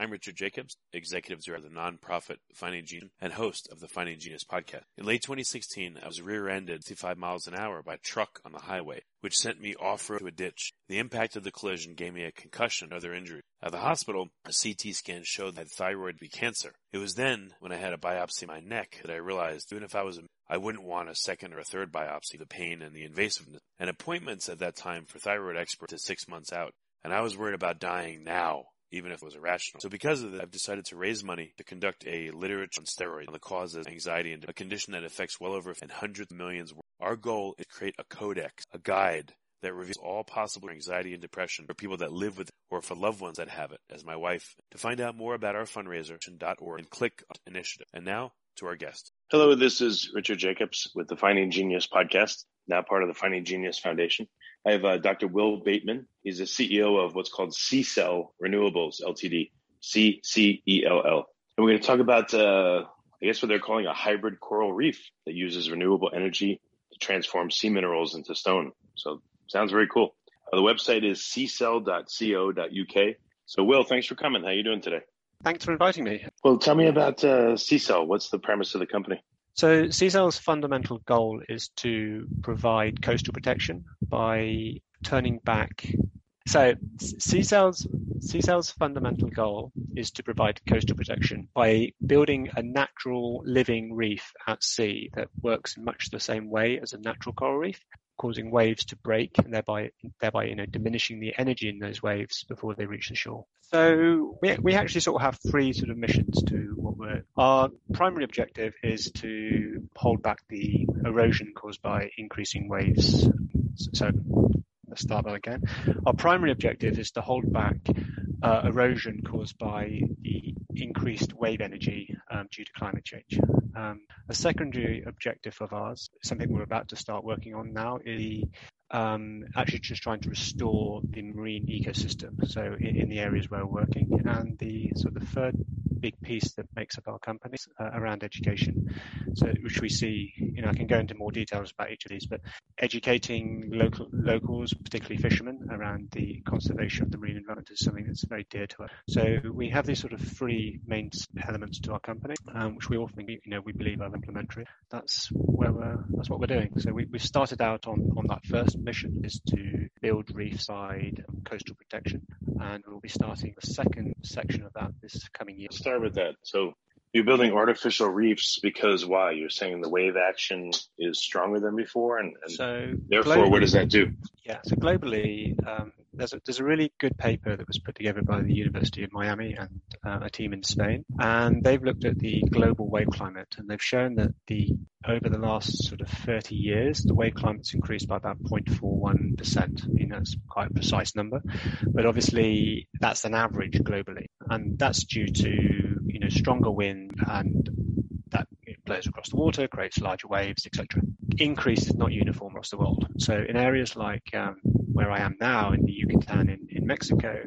I'm Richard Jacobs, Executive Director of the nonprofit Finding Genius and host of the Finding Genius podcast. In late 2016, I was rear-ended 55 miles an hour by a truck on the highway, which sent me off-road to a ditch. The impact of the collision gave me a concussion and other injuries. At the hospital, a CT scan showed that thyroid be cancer. It was then, when I had a biopsy of my neck, that I realized even if I was, I wouldn't want a second or a third biopsy, the pain and the invasiveness. And appointments at that time for thyroid experts is six months out. And I was worried about dying now even if it was irrational. So because of that, I've decided to raise money to conduct a literature on steroids on the causes of anxiety and a condition that affects well over hundreds of millions. Our goal is to create a codex, a guide that reveals all possible anxiety and depression for people that live with it or for loved ones that have it, as my wife. To find out more about our fundraiser, .org and click on initiative. And now to our guest. Hello, this is Richard Jacobs with the Finding Genius podcast, now part of the Finding Genius Foundation. I have uh, Dr. Will Bateman. He's the CEO of what's called CCell Renewables Ltd, C-C-E-L-L. And we're going to talk about, uh, I guess what they're calling a hybrid coral reef that uses renewable energy to transform sea minerals into stone. So sounds very cool. Uh, the website is ccell.co.uk. So Will, thanks for coming. How are you doing today? Thanks for inviting me. Well, tell me about uh, CCell. What's the premise of the company? So, CCell's fundamental goal is to provide coastal protection by turning back. So, CCell's fundamental goal is to provide coastal protection by building a natural living reef at sea that works in much the same way as a natural coral reef, causing waves to break and thereby, thereby, you know, diminishing the energy in those waves before they reach the shore. So we, we actually sort of have three sort of missions to what we're, our primary objective is to hold back the erosion caused by increasing waves. So let's start that again. Our primary objective is to hold back uh, erosion caused by the increased wave energy um, due to climate change. Um, a secondary objective of ours, something we're about to start working on now, is um, actually just trying to restore the marine ecosystem. So in, in, the areas where we're working, and the sort of the third big piece that makes up our company uh, around education. So which we see, you know, I can go into more details about each of these, but educating local locals, particularly fishermen, around the conservation of the marine environment is something that's very dear to us. So we have these sort of three main elements to our company, um, which we think, you know, we believe are implementary. That's where we're, that's what we're doing. So we, we started out on, on that first mission is to build reef side coastal protection, and we'll be starting the second section of that this coming year. Start with that. So you're building artificial reefs because why? You're saying the wave action is stronger than before, and, and so therefore, what does that do? Yeah, so globally, um, there's a, there's a really good paper that was put together by the University of Miami and uh, a team in Spain, and they've looked at the global wave climate, and they've shown that the over the last sort of 30 years, the wave climate's increased by about 0.41%. I mean, that's quite a precise number, but obviously that's an average globally, and that's due to you know stronger wind and that blows across the water, creates larger waves, etc. Increase is not uniform across the world. So in areas like um, where I am now in the Yucatan in, in Mexico,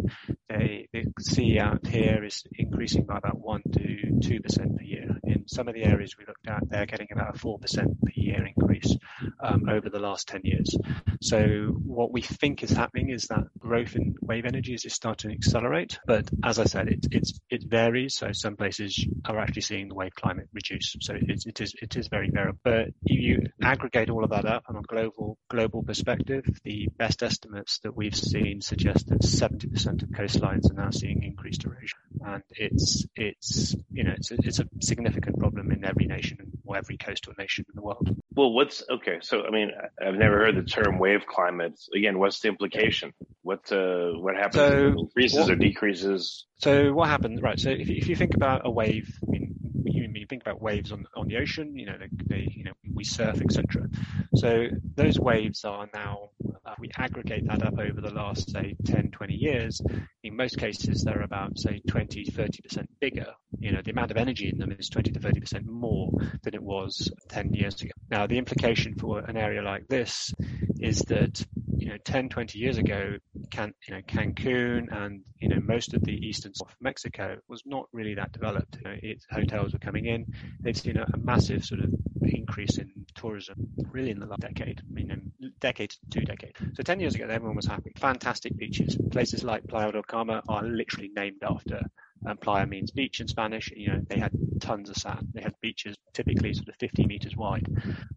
the sea here is increasing by about one to two percent per year. In some of the areas we looked at, they're getting about a four percent per year increase um, over the last ten years. So what we think is happening is that growth in wave energy is starting to accelerate. But as I said, it it varies. So some places are actually seeing the wave climate reduce. So it, it is it is very variable. But if you aggregate all of that up on a global global perspective, the best estimates that we've seen suggest that 70% of coastlines are now seeing increased erosion, and it's it's you know it's a, it's a significant problem in every nation or every coastal nation in the world. Well, what's okay? So, I mean, I've never heard the term wave climate. Again, what's the implication? What uh, what happens? So, increases what, or decreases? So, what happens? Right. So, if if you think about a wave, I mean, you, you think about waves on on the ocean. You know, they, they you know we surf, etc. So those waves are now, uh, we aggregate that up over the last, say, 10, 20 years. In most cases, they're about, say, 20, 30% bigger. You know, the amount of energy in them is 20 to 30% more than it was 10 years ago. Now, the implication for an area like this is that you know 10 20 years ago can you know Cancun and you know most of the eastern of Mexico was not really that developed. You know it, hotels were coming in. They've seen a, a, massive sort of increase in tourism really in the last decade I mean decade two decades. So 10 years ago everyone was happy. Fantastic beaches. Places like Playa del Carmen are literally named after um, playa means beach in Spanish. You know, they had tons of sand. They had beaches typically sort of 50 meters wide.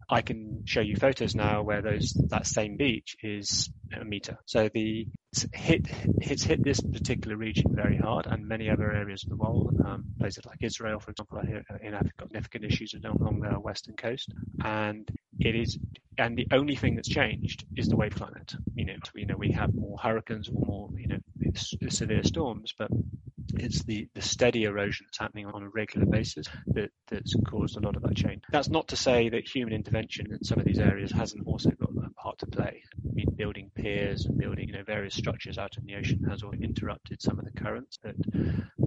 I can show you photos now where those that same beach is a meter. So the it's hit it's hit this particular region very hard, and many other areas of the world, um, places like Israel, for example, in Africa, significant issues along the western coast, and it is and the only thing that's changed is the wave climate. You know, you know, we have more hurricanes or more, you know, severe storms, but it's the, the steady erosion that's happening on a regular basis that, that's caused a lot of that change. That's not to say that human intervention in some of these areas hasn't also got a part to play. I mean, building piers and building, you know, various structures out in the ocean has all interrupted some of the currents that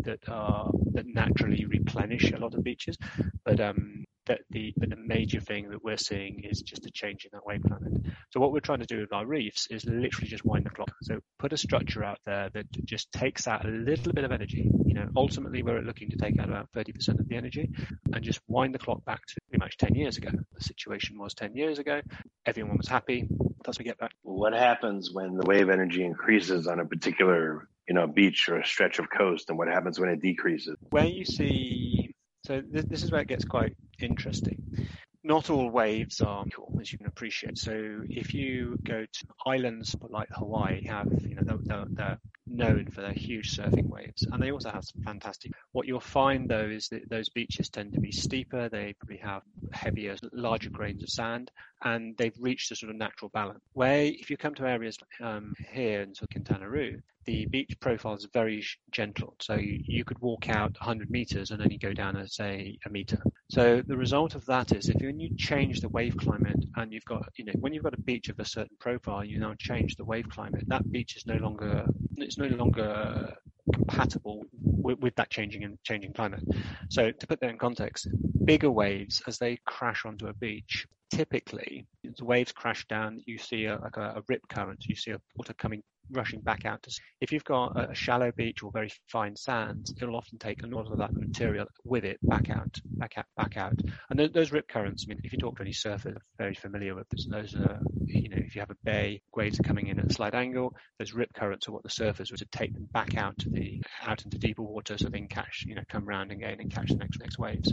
that are that naturally replenish a lot of beaches. But um, that the but the major thing that we're seeing is just a change in that wave climate. So what we're trying to do with our reefs is literally just wind the clock. So put a structure out there that just takes out a little bit of energy. You know, ultimately we're looking to take out about 30% of the energy and just wind the clock back to pretty much 10 years ago. The situation was 10 years ago. Everyone was happy. Thus we get back. What happens when the wave energy increases on a particular you know, beach or a stretch of coast, and what happens when it decreases? Where you see so this, this is where it gets quite interesting. Not all waves are as you can appreciate. So if you go to islands like Hawaii, have you know they're, they're known for their huge surfing waves, and they also have some fantastic. What you'll find though is that those beaches tend to be steeper. They probably have heavier, larger grains of sand, and they've reached a sort of natural balance. Where if you come to areas um, here in sort of Quintana Roo, the beach profile is very gentle. So you, you, could walk out 100 meters and only go down, at, say, a meter. So the result of that is if when you change the wave climate and you've got, you know, when you've got a beach of a certain profile, you now change the wave climate. That beach is no longer, it's no longer compatible with, with, that changing and changing climate. So to put that in context, bigger waves as they crash onto a beach, typically the waves crash down, you see a, like a, a rip current, you see a water coming rushing back out. To, if you've got a, shallow beach or very fine sand, it'll often take a lot of that material with it back out, back out, back out. And th- those rip currents, I mean, if you talk to any surfer, they're very familiar with this. Those are, you know, if you have a bay, waves are coming in at a slight angle. Those rip currents are what the surfers would take them back out to the out into deeper water, so they can catch, you know, come round again and catch the next next waves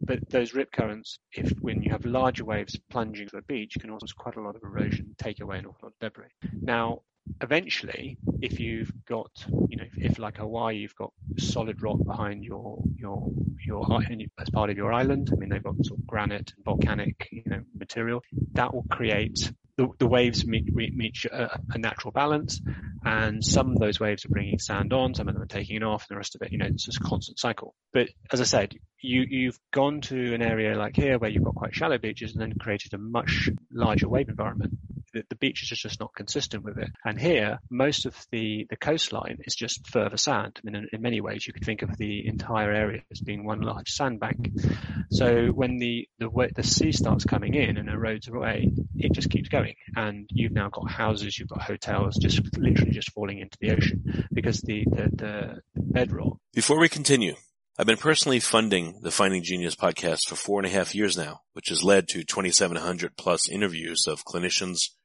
but those rip currents, if when you have larger waves plunging to a beach, can also cause quite a lot of erosion, take away an awful lot of debris. Now, eventually, if you've got, you know, if, if, like Hawaii, you've got solid rock behind your your your as part of your island. I mean, they've got sort of granite and volcanic, you know, material that will create the, the waves meet, reach a, uh, a, natural balance, and some of those waves are bringing sand on, some of them are taking it off, and the rest of it, you know, it's just a constant cycle. But as I said, you you've gone to an area like here where you've got quite shallow beaches, and then created a much larger wave environment the, the beach is just not consistent with it. And here, most of the, the coastline is just further sand. I mean, in, in many ways, you could think of the entire area as being one large sandbank. So when the, the, the sea starts coming in and erodes away, it just keeps going. And you've now got houses, you've got hotels just literally just falling into the ocean because the, the, the bedrock. Before we continue, I've been personally funding the Finding Genius podcast for four and a half years now, which has led to 2,700 plus interviews of clinicians,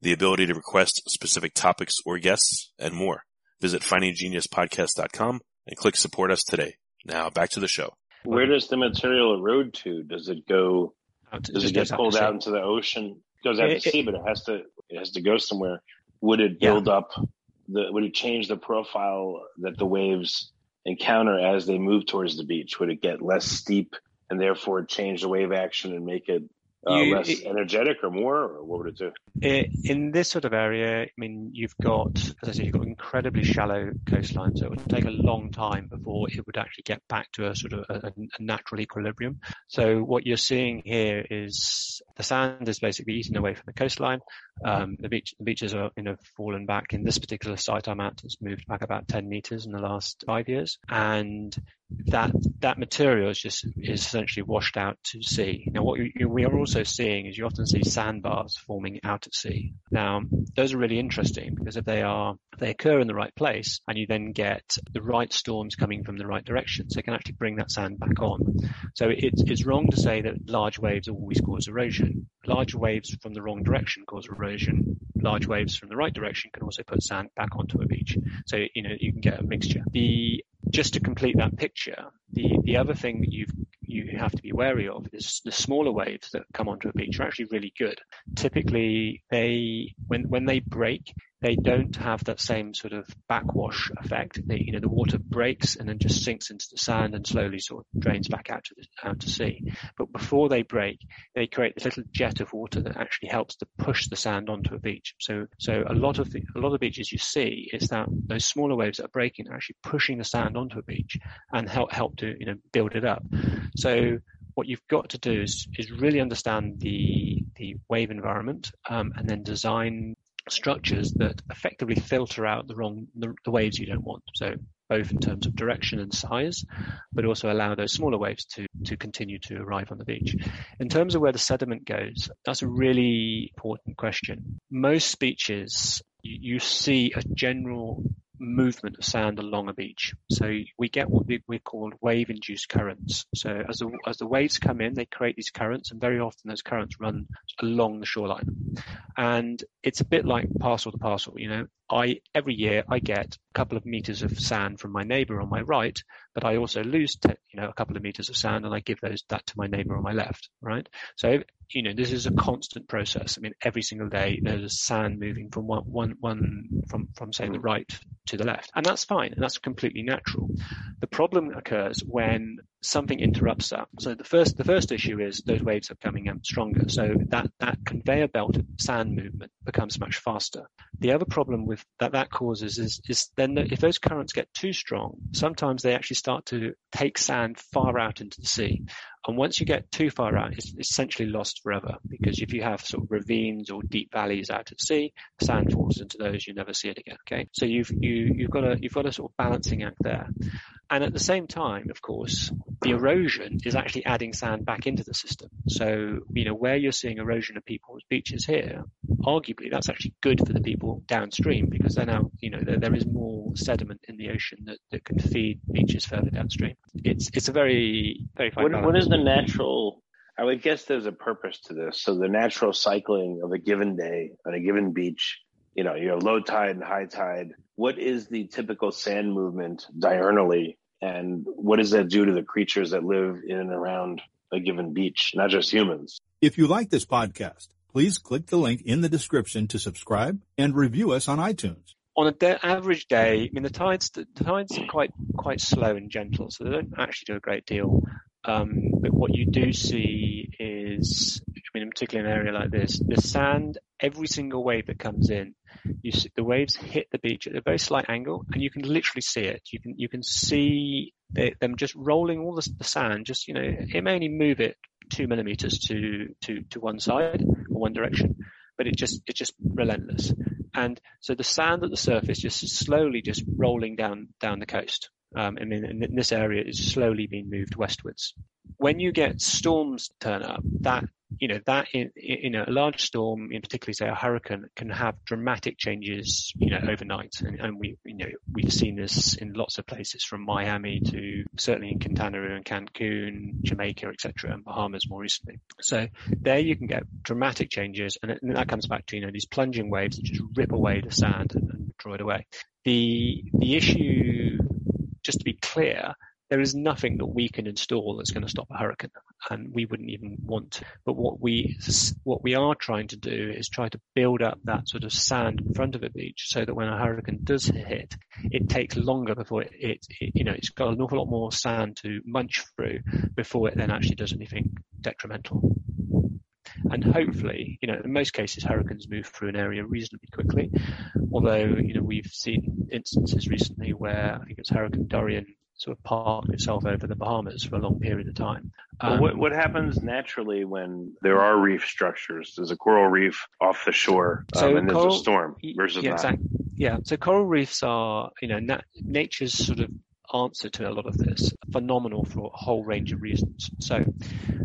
the ability to request specific topics or guests, and more. Visit findinggeniuspodcast.com and click support us today. Now back to the show. Where does the material erode to? Does it go, does it get pulled out into the ocean It goes out It- to sea, but it has to it has to go somewhere. Would it Yeah. build up the? Would it change the profile that the waves encounter as they move towards the beach? Would it get less steep and therefore change the wave action and make it uh, You- less it- energetic or more? Or what would it do? In this sort of area, I mean, you've got, as I said, you've got incredibly shallow coastline, so it would take a long time before it would actually get back to a sort of a, a natural equilibrium. So what you're seeing here is the sand is basically eaten away from the coastline. Um, the beach, the beaches are, you know, fallen back. In this particular site I'm at, it's moved back about 10 meters in the last five years, and that that material is just is essentially washed out to sea. Now, what you, we are also seeing is you often see sandbars forming out at sea. Now, those are really interesting because if they are if they occur in the right place, and you then get the right storms coming from the right directions, they can actually bring that sand back on. So it's it's wrong to say that large waves always cause erosion. Large waves from the wrong direction cause erosion. Large waves from the right direction can also put sand back onto a beach. So you know you can get a mixture. The just to complete that picture, the the other thing that you've you have to be wary of is the smaller waves that come onto a beach are actually really good. Typically, they when when they break, they don't have that same sort of backwash effect. They, you know, the water breaks and then just sinks into the sand and slowly sort of drains back out to the, out to sea. But before they break, they create this little jet of water that actually helps to push the sand onto a beach. So, so a lot of the, a lot of beaches you see is that those smaller waves that are breaking are actually pushing the sand onto a beach and help, help to, you know, build it up. So what you've got to do is, is really understand the, the wave environment, um, and then design structures that effectively filter out the wrong, the, the waves you don't want. So both in terms of direction and size, but also allow those smaller waves to, to continue to arrive on the beach. In terms of where the sediment goes, that's a really important question. Most beaches, you, you see a general movement of sand along a beach. So we get what we, call wave-induced currents. So as the, as the waves come in, they create these currents, and very often those currents run along the shoreline. And it's a bit like parcel to parcel. You know, I every year I get a couple of meters of sand from my neighbour on my right, but I also lose, te- you know, a couple of meters of sand, and I give those that to my neighbour on my left. Right. So you know, this is a constant process. I mean, every single day there's sand moving from one, one, one from, from say the mm. right to the left. And that's fine. And that's completely natural. The problem occurs when something interrupts that. So the first, the first issue is those waves are coming in um, stronger. So that, that conveyor belt of sand movement becomes much faster. The other problem with that that causes is, is then the, if those currents get too strong, sometimes they actually start to take sand far out into the sea. And once you get too far out, it's essentially lost forever because if you have sort of ravines or deep valleys out at sea, sand falls into those, you never see it again. Okay. So you've, you, you've got a, you've got a sort of balancing act there. And at the same time, of course, the erosion is actually adding sand back into the system. So, you know, where you're seeing erosion of people's beaches here, arguably that's actually good for the people downstream because they're now, you know, there, there is more sediment in the ocean that, that can feed beaches further downstream. It's, it's a very, very fine What, what is the natural? I would guess there's a purpose to this. So the natural cycling of a given day on a given beach, you know, you have low tide and high tide. What is the typical sand movement diurnally, and what does that do to the creatures that live in and around a given beach, not just humans? If you like this podcast, please click the link in the description to subscribe and review us on iTunes. on a de- average day, I mean, the tides, the tides are quite, quite slow and gentle, so they don't actually do a great deal. Um, but what you do see is, I mean, particularly in an area like this, the sand, every single wave that comes in, you see, the waves hit the beach at a very slight angle, and you can literally see it. You can, you can see them just rolling all the, the sand, just, you know, it may only move it two millimeters to, to, to one side or one direction, but it just, it's just relentless. And so the sand at the surface just slowly just rolling down, down the coast. Um, I mean, in this area is slowly being moved westwards. When you get storms turn up, that you know that in, in a large storm, in particularly say a hurricane, can have dramatic changes, you know, overnight. And, and we, you know, we've seen this in lots of places, from Miami to certainly in Quintana and Cancun, Jamaica, etc., and Bahamas more recently. So there you can get dramatic changes, and, it, and that comes back to you know these plunging waves that just rip away the sand and, and draw it away. The the issue just to be clear, there is nothing that we can install that's going to stop a hurricane, and we wouldn't even want to. But what we what we are trying to do is try to build up that sort of sand in front of a beach, so that when a hurricane does hit, it takes longer before it, it, it you know it's got an awful lot more sand to munch through before it then actually does anything detrimental. And hopefully, you know, in most cases, hurricanes move through an area reasonably quickly. Although, you know, we've seen instances recently where I think it's Hurricane Dorian sort of parked itself over the Bahamas for a long period of time. Um, what, what happens naturally when there are reef structures? There's a coral reef off the shore, um, so and there's a storm versus yeah, exactly. Yeah, so coral reefs are, you know, nat- nature's sort of answer to a lot of this. Phenomenal for a whole range of reasons. So,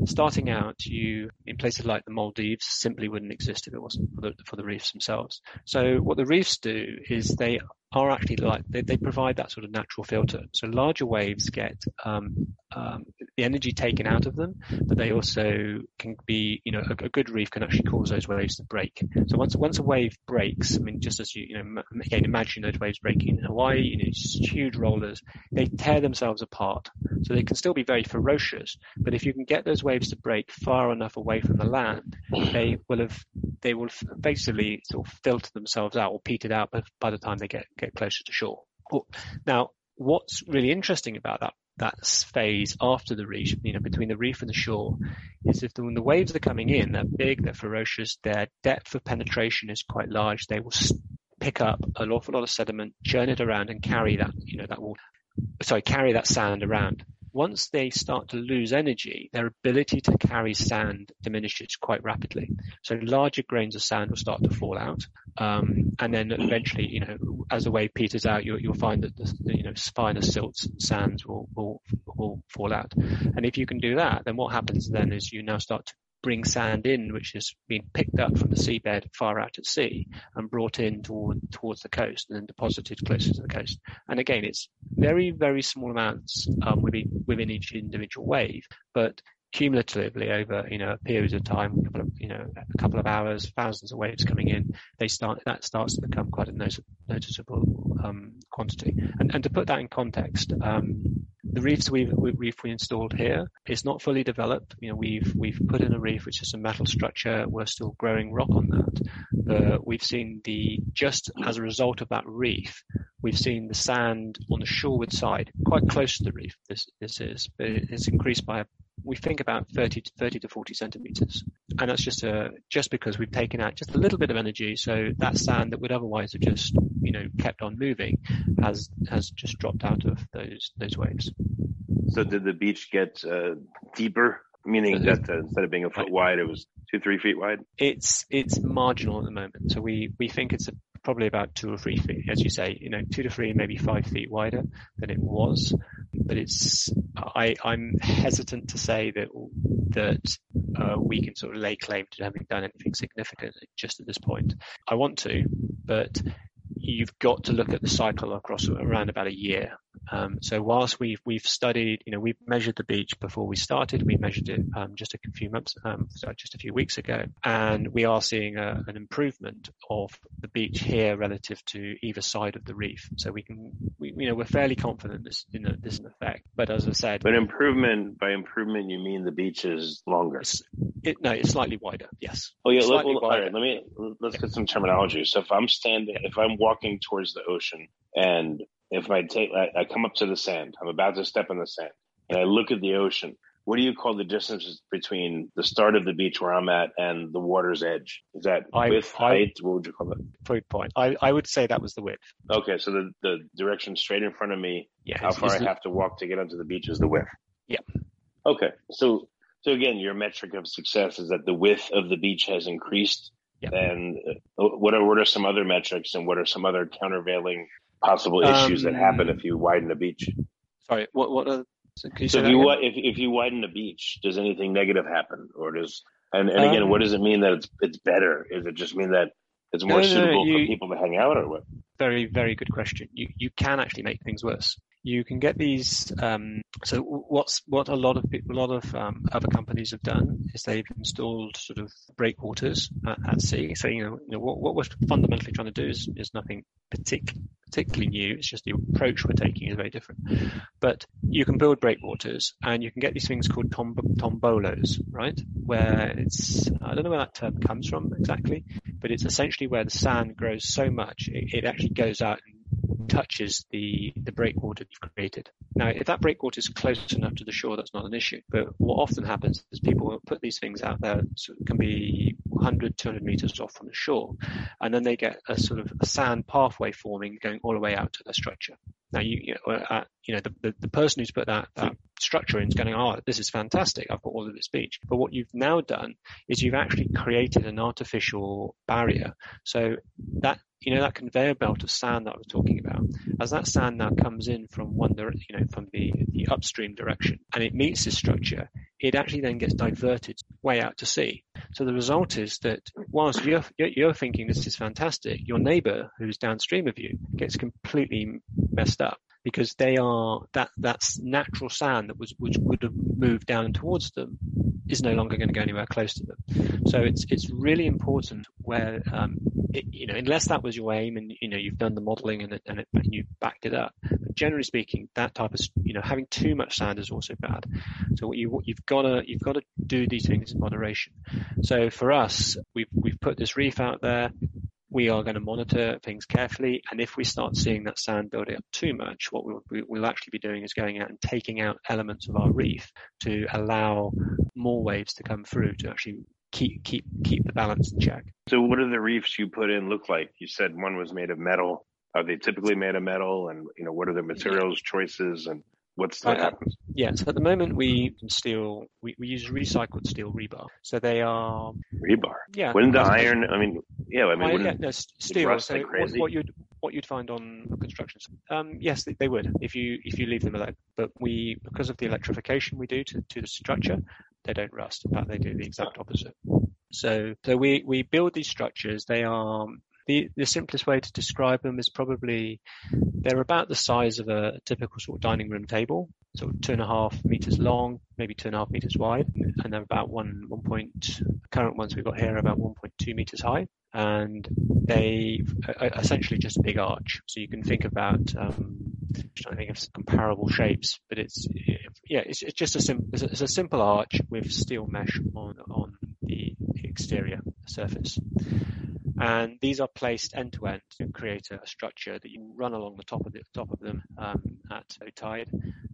starting out, you in places like the Maldives simply wouldn't exist if it wasn't for the, for the reefs themselves. So, what the reefs do is they are actually like they, they provide that sort of natural filter. So larger waves get um, um, the energy taken out of them, but they also can be, you know, a, a, good reef can actually cause those waves to break. So once once a wave breaks, I mean, just as you, you know, again, imagine those waves breaking in Hawaii, you know, huge rollers, they tear themselves apart. So they can still be very ferocious, but if you can get those waves to break far enough away from the land, they will have, they will basically sort of filter themselves out or petered out by the time they get get closer to shore. Now, what's really interesting about that that phase after the reef, you know, between the reef and the shore, is if the, when the waves are coming in, they're big, they're ferocious, their depth of penetration is quite large. They will pick up an awful lot of sediment, churn it around, and carry that, you know, that will, sorry, carry that sand around once they start to lose energy, their ability to carry sand diminishes quite rapidly. So larger grains of sand will start to fall out. Um, and then eventually, you know, as the wave peters out, you, will find that the, you know, finer silts and sands will, will, will fall out. And if you can do that, then what happens then is you now start to bring sand in, which is being picked up from the seabed far out at sea and brought in toward, towards the coast and then deposited closer to the coast. And again, it's very, very small amounts um, within, within each individual wave, but cumulatively over you know a period of time, a couple of, you know a couple of hours, thousands of waves coming in, they start that starts to become quite a noticeable um, quantity. And, and to put that in context, um, the reefs we've, reef we installed here is not fully developed. You know, we've we've put in a reef which is a metal structure. We're still growing rock on that. But we've seen the just as a result of that reef, we've seen the sand on the shoreward side, quite close to the reef. This this is, but it's increased by we think about 30 to 30 to 40 centimeters. And that's just a, just because we've taken out just a little bit of energy. So that sand that would otherwise have just, you know, kept on moving has, has just dropped out of those, those waves. So did the beach get uh, deeper? Meaning that uh, instead of being a foot wide, it was two, three feet wide? It's, it's marginal at the moment. So we, we think it's a, probably about two or three feet, as you say, you know, two to three, maybe five feet wider than it was but it's I, I'm hesitant to say that that uh, we can sort of lay claim to having done anything significant just at this point. I want to, but you've got to look at the cycle across around about a year um, so whilst we've we've studied, you know, we've measured the beach before we started. We measured it um, just a few months, um, so just a few weeks ago, and we are seeing a, an improvement of the beach here relative to either side of the reef. So we can, we, you know, we're fairly confident this, you know, this is an effect. But as I said, but improvement by improvement, you mean the beach is longer? It, no, it's slightly wider. Yes. Oh yeah. Let, well, all right. Let me let's get some terminology. So if I'm standing, if I'm walking towards the ocean and if I take, I, I come up to the sand, I'm about to step in the sand, and I look at the ocean. What do you call the distance between the start of the beach where I'm at and the water's edge? Is that I, width, I, height? What would you call it? Good point. I, I would say that was the width. Okay, so the, the direction straight in front of me, yeah, how far I the, have to walk to get onto the beach is the width. Yeah. Okay, so so again, your metric of success is that the width of the beach has increased. Yeah. And uh, what are what are some other metrics, and what are some other countervailing possible issues um, that happen if you widen a beach. Sorry, what what are, so, so if you if if you widen a beach, does anything negative happen, or does and and again, um, what does it mean that it's it's better? Is it just mean that it's more no, suitable no, you, for people to hang out, or what? Very very good question. You you can actually make things worse you can get these. Um, so what's what a lot of people, a lot of um, other companies have done is they've installed sort of breakwaters at, at sea. So you know, you know what, what, we're fundamentally trying to do is, is nothing partic- particularly new. It's just the approach we're taking is very different. But you can build breakwaters and you can get these things called tom- tombolos, right? Where it's, I don't know where that term comes from exactly, but it's essentially where the sand grows so much, it, it actually goes out and touches the, the breakwater you've created. Now, if that breakwater is close enough to the shore, that's not an issue. But what often happens is people put these things out there, so it can be 100, 200 meters off from the shore, and then they get a sort of a sand pathway forming going all the way out to their structure. Now, you, you know, uh, you know the, the, the, person who's put that, that structure in is going, oh, this is fantastic. I've got all of this beach. But what you've now done is you've actually created an artificial barrier. So that you know, that conveyor belt of sand that I was talking about, as that sand now comes in from one, you know, from the, the upstream direction and it meets this structure, it actually then gets diverted way out to sea. So the result is that whilst you're, you're thinking this is fantastic, your neighbor who's downstream of you gets completely messed up because they are that that's natural sand that was which would have moved down towards them is no longer going to go anywhere close to them. So it's it's really important where um, it, you know unless that was your aim and you know you've done the modelling and, and, it, and you backed it up. But generally speaking, that type of you know having too much sand is also bad. So what you what you've got to you've got to do these things in moderation. So for us, we've we've put this reef out there we are going to monitor things carefully. And if we start seeing that sand building up too much, what we'll, we'll, actually be doing is going out and taking out elements of our reef to allow more waves to come through to actually keep keep keep the balance in check. So, what do the reefs you put in look like? You said one was made of metal. Are they typically made of metal? And you know, what are the materials choices? And What's that uh, happens? Yeah, so at the moment we steel we, we use recycled steel rebar. So they are rebar. Yeah. Wouldn't the iron? I mean, yeah. I mean, yeah, no, steel. So what, what, you'd what you'd find on constructions, Um, yes, they, they, would if you if you leave them alone. But we because of the electrification we do to, to the structure, they don't rust. In fact, they do the exact opposite. So so we we build these structures. They are the, the simplest way to describe them is probably they're about the size of a typical sort of dining room table, of two and a half meters long, maybe two and a half meters wide, and they're about one one point. Current ones we've got here are about 1.2 meters high, and they are essentially just a big arch. So you can think about um, to think of comparable shapes, but it's yeah, it's, it's just a sim- it's it's a simple arch with steel mesh on on the exterior surface. And these are placed end to end to create a, structure that you run along the top of the top of them um, at low tide,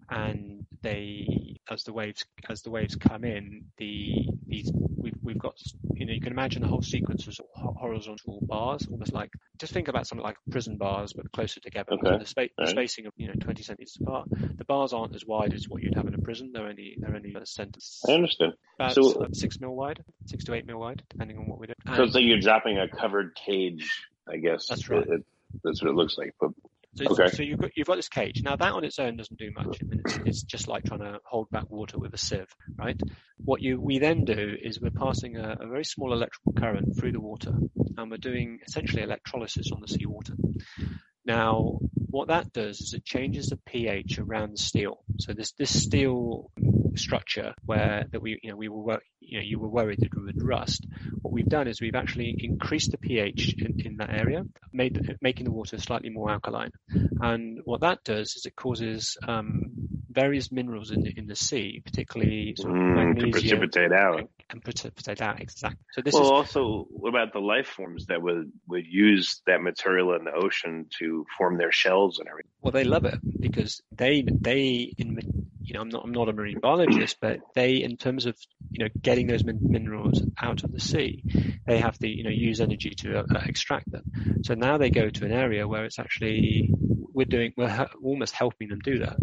and they as the waves as the waves come in, the these we've we've got you know you can imagine the whole sequence as horizontal bars, almost like just think about something like prison bars but closer together. Okay. the, spa- right. spacing of you know 20 centimeters apart. The bars aren't as wide as what you'd have in a prison. They're only they're only a. I understand. About so, six mil wide, six to eight mil wide, depending on what we do. So it's like you're dropping a covered cage, I guess. That's right. It, it, that's what it looks like. But so, okay. so you've got you've got this cage. Now that on its own doesn't do much. I mean, it's, it's just like trying to hold back water with a sieve, right? What you we then do is we're passing a, a very small electrical current through the water, and we're doing essentially electrolysis on the seawater. Now, what that does is it changes the pH around the steel. So this this steel structure where that we you know we were you know you were worried that it would rust. What we've done is we've actually increased the pH in, in that area, made making the water slightly more alkaline. And what that does is it causes um, various minerals in the, in the sea, particularly sort of mm, to precipitate out. And precipitate out exactly. So this well, is also what about the life forms that would would use that material in the ocean to form their shells and everything? Well, they love it because they they in you know, I'm not, I'm not a marine biologist, but they, in terms of, you know, getting those min- minerals out of the sea, they have to, you know, use energy to uh, extract them. So now they go to an area where it's actually, we're doing, we're ha- almost helping them do that.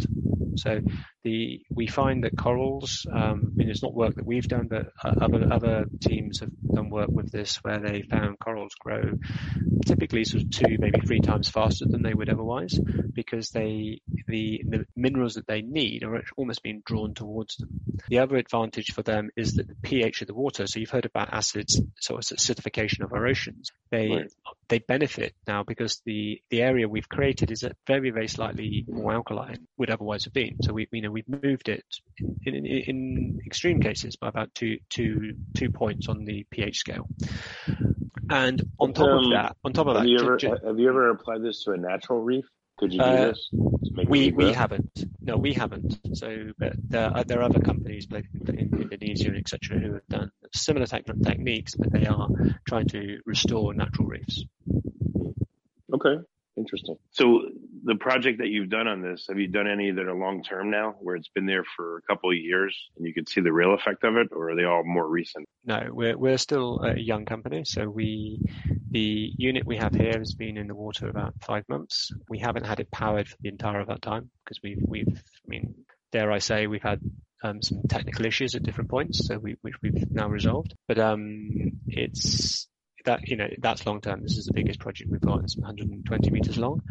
So the we find that corals, um, I mean, it's not work that we've done, but other other teams have done work with this where they found corals grow typically sort of two, maybe three times faster than they would otherwise, because they the the minerals that they need are almost being drawn towards them. The other advantage for them is that the pH of the water. So you've heard about acids, so it's acidification of our oceans. They right. they benefit now because the the area we've created is very very slightly more alkaline would otherwise have been. So we you know we've moved it in, in, in extreme cases by about two, two, two points on the pH scale. And on top Um, of that, on top of Have that, you ever ju- have you ever applied this to a natural reef? Could you do Uh, this? we we haven't. No, we haven't. So, but there are, there are other companies like in Indonesia and etc. who have done similar tech techniques, but they are trying to restore natural reefs. Okay, interesting. So the project that you've done on this, have you done any that are long term now, where it's been there for a couple of years and you can see the real effect of it, or are they all more recent? No, we're we're still a young company, so we the unit we have here has been in the water about five months. We haven't had it powered for the entire of that time because we've we've I mean dare I say we've had um, some technical issues at different points, so we which we've now resolved. But um, it's that you know that's long term. This is the biggest project we've got. It's 120 meters long.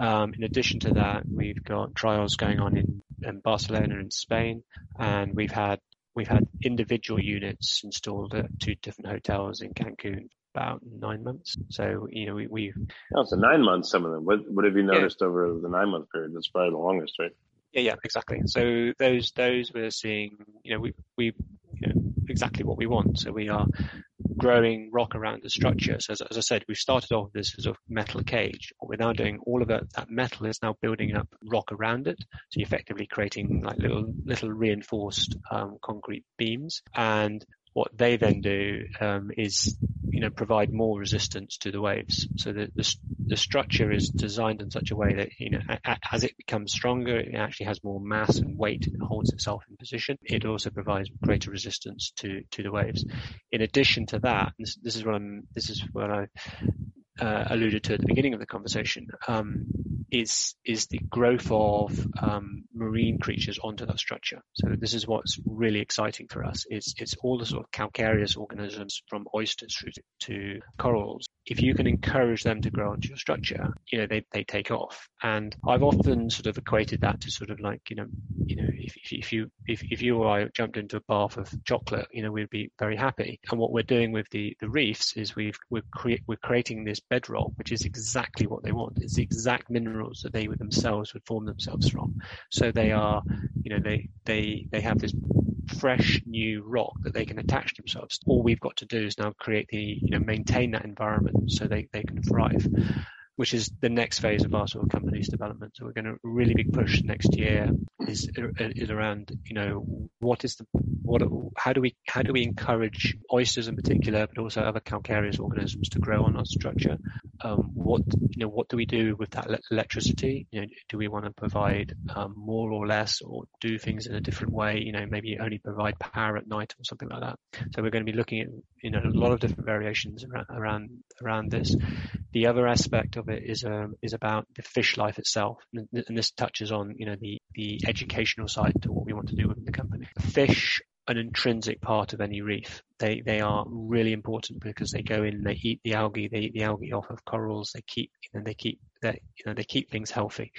Um, in addition to that, we've got trials going on in, in Barcelona in Spain, and we've had we've had individual units installed at two different hotels in Cancun about nine months. So you know we, we've Oh, so nine months. Some of them. What What have you noticed over the nine month period? That's probably the longest, right? Yeah, yeah, exactly. So those those we're seeing, you know, we we you know, exactly what we want. So we are growing rock around the structure. So as, as I said, we started off this sort of metal cage. What we're now doing, all of that, that metal is now building up rock around it. So you're effectively creating like little little reinforced um, concrete beams. And what they then do um, is you know provide more resistance to the waves. So the, the the structure is designed in such a way that you know a, a, as it becomes stronger, it actually has more mass and weight and holds itself in position. It also provides greater resistance to to the waves. In addition to that, this, this is what I'm this is what I uh, alluded to at the beginning of the conversation, um, is is the growth of um, marine creatures onto that structure. So this is what's really exciting for us. Is it's all the sort of calcareous organisms from oysters through to corals. If you can encourage them to grow onto your structure, you know they, they take off. And I've often sort of equated that to sort of like you know you know if, if, if you if, if you or I jumped into a bath of chocolate, you know we'd be very happy. And what we're doing with the the reefs is we've we're cre- we're creating this bedrock, which is exactly what they want. It's the exact minerals that they themselves would form themselves from. So they are, you know, they they they have this fresh new rock that they can attach themselves. All we've got to do is now create the, you know, maintain that environment so they, they can thrive. Which is the next phase of our sort of company's development. So we're going to really big push next year is is around you know what is the what how do we how do we encourage oysters in particular, but also other calcareous organisms to grow on our structure? Um, what you know what do we do with that electricity? You know, do we want to provide um, more or less, or do things in a different way? You know, maybe only provide power at night or something like that. So we're going to be looking at you know a lot of different variations around around around this. The other aspect of it is um, is about the fish life itself, and, and this touches on you know the the educational side to what we want to do within the company. Fish an intrinsic part of any reef. They they are really important because they go in, they eat the algae, they eat the algae off of corals, they keep you know they keep their you know they keep things healthy,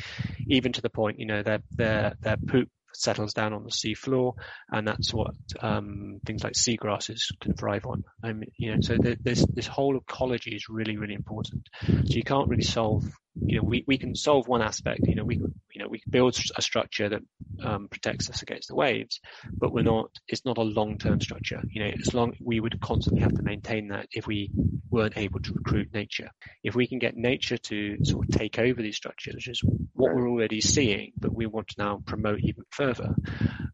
even to the point you know their their their poop settles down on the sea floor, and that's what um, things like seagrasses can thrive on. Mean, you know, so this this whole ecology is really really important. So you can't really solve. You know, we, we can solve one aspect. You know, we you know we build a structure that um, protects us against the waves, but we're not. It's not a long term structure. You know, as long we would constantly have to maintain that if we weren't able to recruit nature. If we can get nature to sort of take over these structures, which is what we're already seeing, but we want to now promote even further,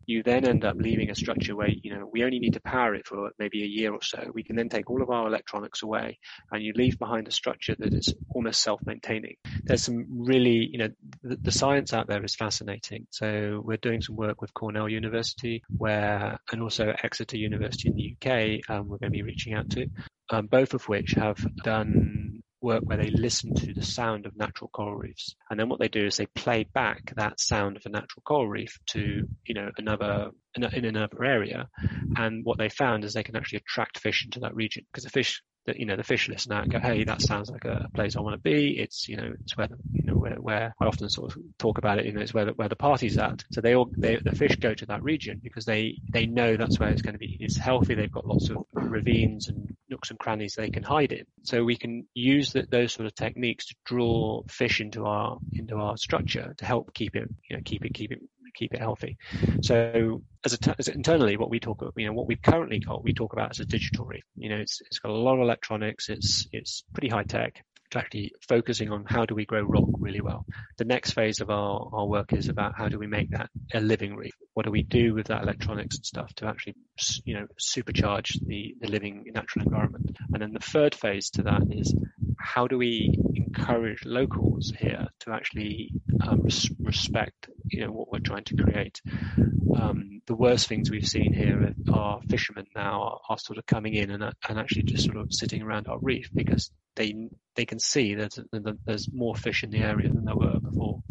you then end up leaving a structure where you know we only need to power it for maybe a year or so. We can then take all of our electronics away, and you leave behind a structure that is almost self-maintaining. There's some really, you know, the, the science out there is fascinating. So we're doing some work with Cornell University, where and also Exeter University in the UK. Um, we're going to be reaching out to, um, both of which have done work where they listen to the sound of natural coral reefs. And then what they do is they play back that sound of a natural coral reef to, you know, another, in, in another area. And what they found is they can actually attract fish into that region because the fish that you know the fish listen out and go, hey, that sounds like a place I want to be. It's you know it's where the, you know where, where I often sort of talk about it. You know, it's where the, where the party's at. So they all they, the fish go to that region because they they know that's where it's going to be. It's healthy. They've got lots of ravines and nooks and crannies they can hide in. So we can use the, those sort of techniques to draw fish into our into our structure to help keep it you know keep it keep it keep it healthy. So as, a, as internally, what we talk about, you know, what we've currently got, we talk about as a digital reef. You know, it's it's got a lot of electronics. It's it's pretty high tech actually focusing on how do we grow rock really well. The next phase of our, our work is about how do we make that a living reef? What do we do with that electronics and stuff to actually, you know, supercharge the, the living natural environment? And then the third phase to that is how do we encourage locals here to actually um, res- respect, you know, what we're trying to create? Um, the worst things we've seen here are fishermen now are, are sort of coming in and, and actually just sort of sitting around our reef because they they can see that there's more fish in the area than there were before.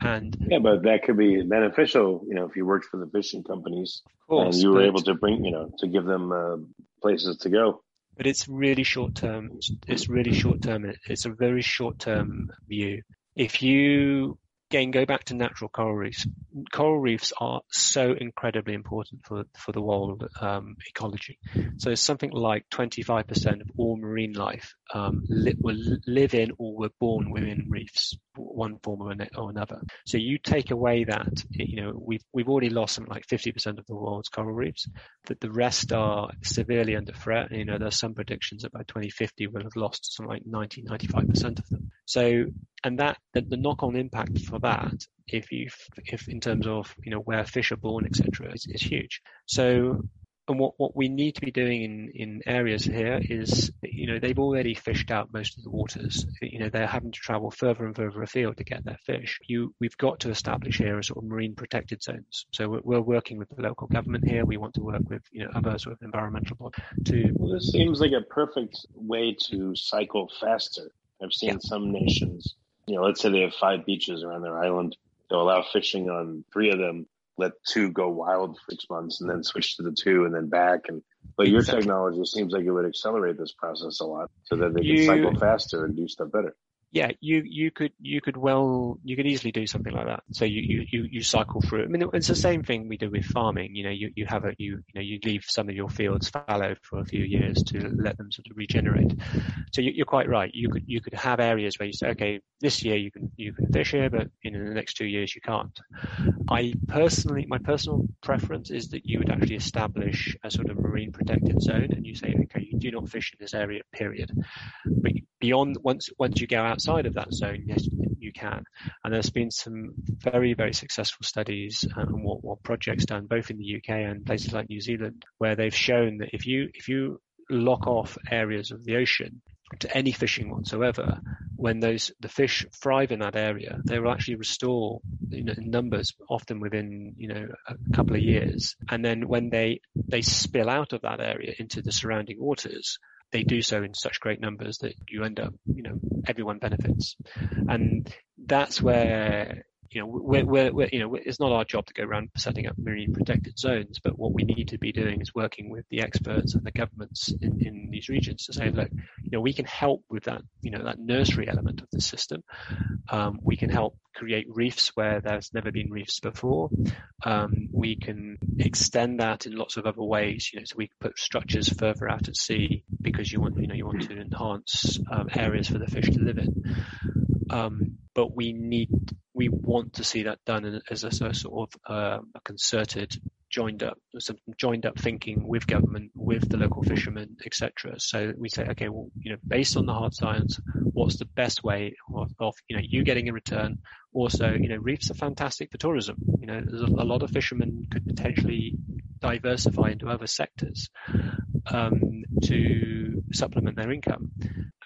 And yeah, but that could be beneficial, you know, if you worked for the fishing companies course, and you were able to bring, you know, to give them uh, places to go. But it's really short term. It's really short term. It's a very short term view. If you again, go back to natural coral reefs. Coral reefs are so incredibly important for for the world um, ecology. So something like 25% of all marine life um, li- will live in or were born within reefs, one form or, or another. So you take away that, you know, we've we've already lost something like 50% of the world's coral reefs. That the rest are severely under threat. You know, there's some predictions that by 2050 we'll have lost something like 90, 95% of them. So and that the, the knock-on impact for that if you if in terms of you know where fish are born etc is, is huge so and what, what we need to be doing in, in areas here is, you know, they've already fished out most of the waters. You know, they're having to travel further and further afield to get their fish. You, we've got to establish here a sort of marine protected zones. So we're, we're working with the local government here. We want to work with, you know, other sort of environmental bodies to. Well, this seems like a perfect way to cycle faster. I've seen yeah. some nations you know, let's say they have five beaches around their island. They'll allow fishing on three of them, let two go wild for six months, and then switch to the two and then back. And but your technology seems like it would accelerate this process a lot, so that they can you, cycle faster and do stuff better yeah, you you could you could well you could easily do something like that. So you you you cycle through. I mean, it's the same thing we do with farming. You know, you you have a you you know you leave some of your fields fallow for a few years to let them sort of regenerate. So you, are quite right. You could you could have areas where you say, okay, this year you can you can fish here, but in the next two years you can't. I personally, my personal preference is that you would actually establish a sort of marine protected zone, and you say, okay, you do not fish in this area, period. But beyond once once you go outside of that zone, yes, you can. And there's been some very very successful studies uh, and what, what projects done both in the UK and places like New Zealand where they've shown that if you if you lock off areas of the ocean to any fishing whatsoever, when those the fish thrive in that area, they will actually restore you know, numbers, often within you know a couple of years. And then when they they spill out of that area into the surrounding waters, they do so in such great numbers that you end up, you know, everyone benefits. And that's where you know, we're, we're, we're, you know, it's not our job to go around setting up marine protected zones, but what we need to be doing is working with the experts and the governments in, in these regions to say, look, you know, we can help with that, you know, that nursery element of the system. Um, we can help create reefs where there's never been reefs before. Um, we can extend that in lots of other ways, you know, so we can put structures further out at sea because you want, you know, you want to enhance um, areas for the fish to live in. Um, but we need, we want to see that done as a, a sort of uh, a concerted, joined up, some joined up thinking with government, with the local fishermen, etc. So we say, okay, well, you know, based on the hard science, what's the best way of, of, you know, you getting a return? Also, you know, reefs are fantastic for tourism. You know, there's a, a lot of fishermen could potentially diversify into other sectors um, to supplement their income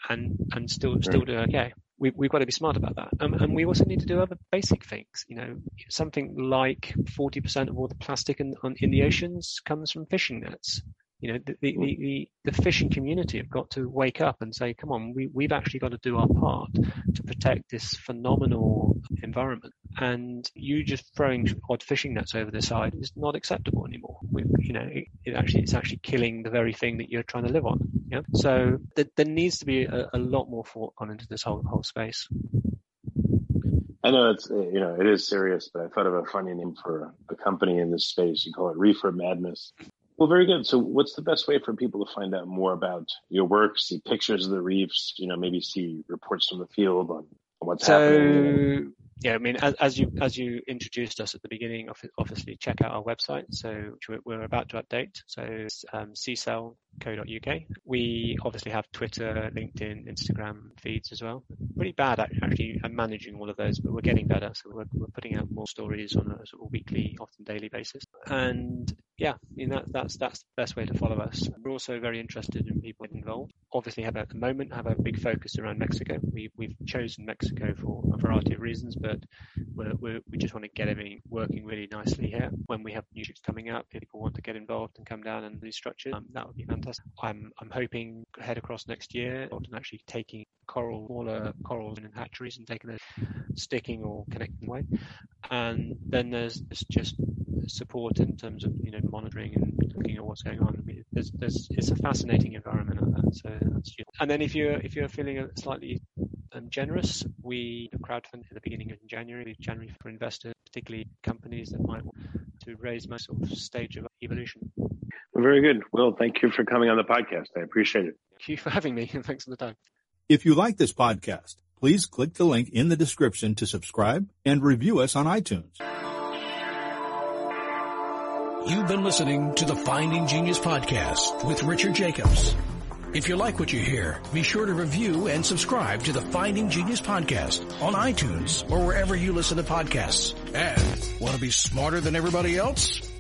and and still still do okay we, we've got to be smart about that. Um, and we also need to do other basic things. You know, something like 40% of all the plastic in, on, in the oceans comes from fishing nets. You know, the, the, hmm. the, the, fishing community have got to wake up and say, come on, we, we've actually got to do our part to protect this phenomenal environment. And you just throwing odd fishing nets over the side is not acceptable anymore. We, you know, it, it, actually, it's actually killing the very thing that you're trying to live on. Yeah. So th- there needs to be a, a lot more thought gone into this whole, whole space. I know it's eh, you know it is serious, but I thought of a funny name for a company in this space. You call it Reefer Madness. Well, very good. So, what's the best way for people to find out more about your work, see pictures of the reefs, you know, maybe see reports from the field on what's so, happening? yeah, I mean, as, as, you as you introduced us at the beginning, obviously check out our website. So we're about to update. So um, ccell.co.uk. We obviously have Twitter, LinkedIn, Instagram feeds as well. Pretty bad at actually at managing all of those, but we're getting better. So we're, we're putting out more stories on a sort of weekly, often daily basis. And yeah, I mean that, that's that's the best way to follow us. We're also very interested in people involved. Obviously, have at the moment have a big focus around Mexico. We we've chosen Mexico for a variety of reasons, but we're, we're, we just want to get everything working really nicely here. When we have new ships coming up, if people want to get involved and come down and do structures, um, that would be fantastic. I'm I'm hoping head across next year, and actually taking coral, smaller corals in hatcheries and taking them, sticking or connecting away. And then there's, just support in terms of you know monitoring and looking at what's going on. I mean, there's, there's, it's a fascinating environment. So that's and then if you're if you're feeling slightly um, generous, we crowdfund at the beginning of January, January for investors, particularly companies that might want to raise my sort of stage of evolution. Very good. Well, thank you for coming on the podcast. I appreciate it. Thank you for having me, and thanks for the time. If you like this podcast, please click the link in the description to subscribe and review us on iTunes. You've been listening to the Finding Genius podcast with Richard Jacobs. If you like what you hear, be sure to review and subscribe to the Finding Genius podcast on iTunes or wherever you listen to podcasts. And want to be smarter than everybody else?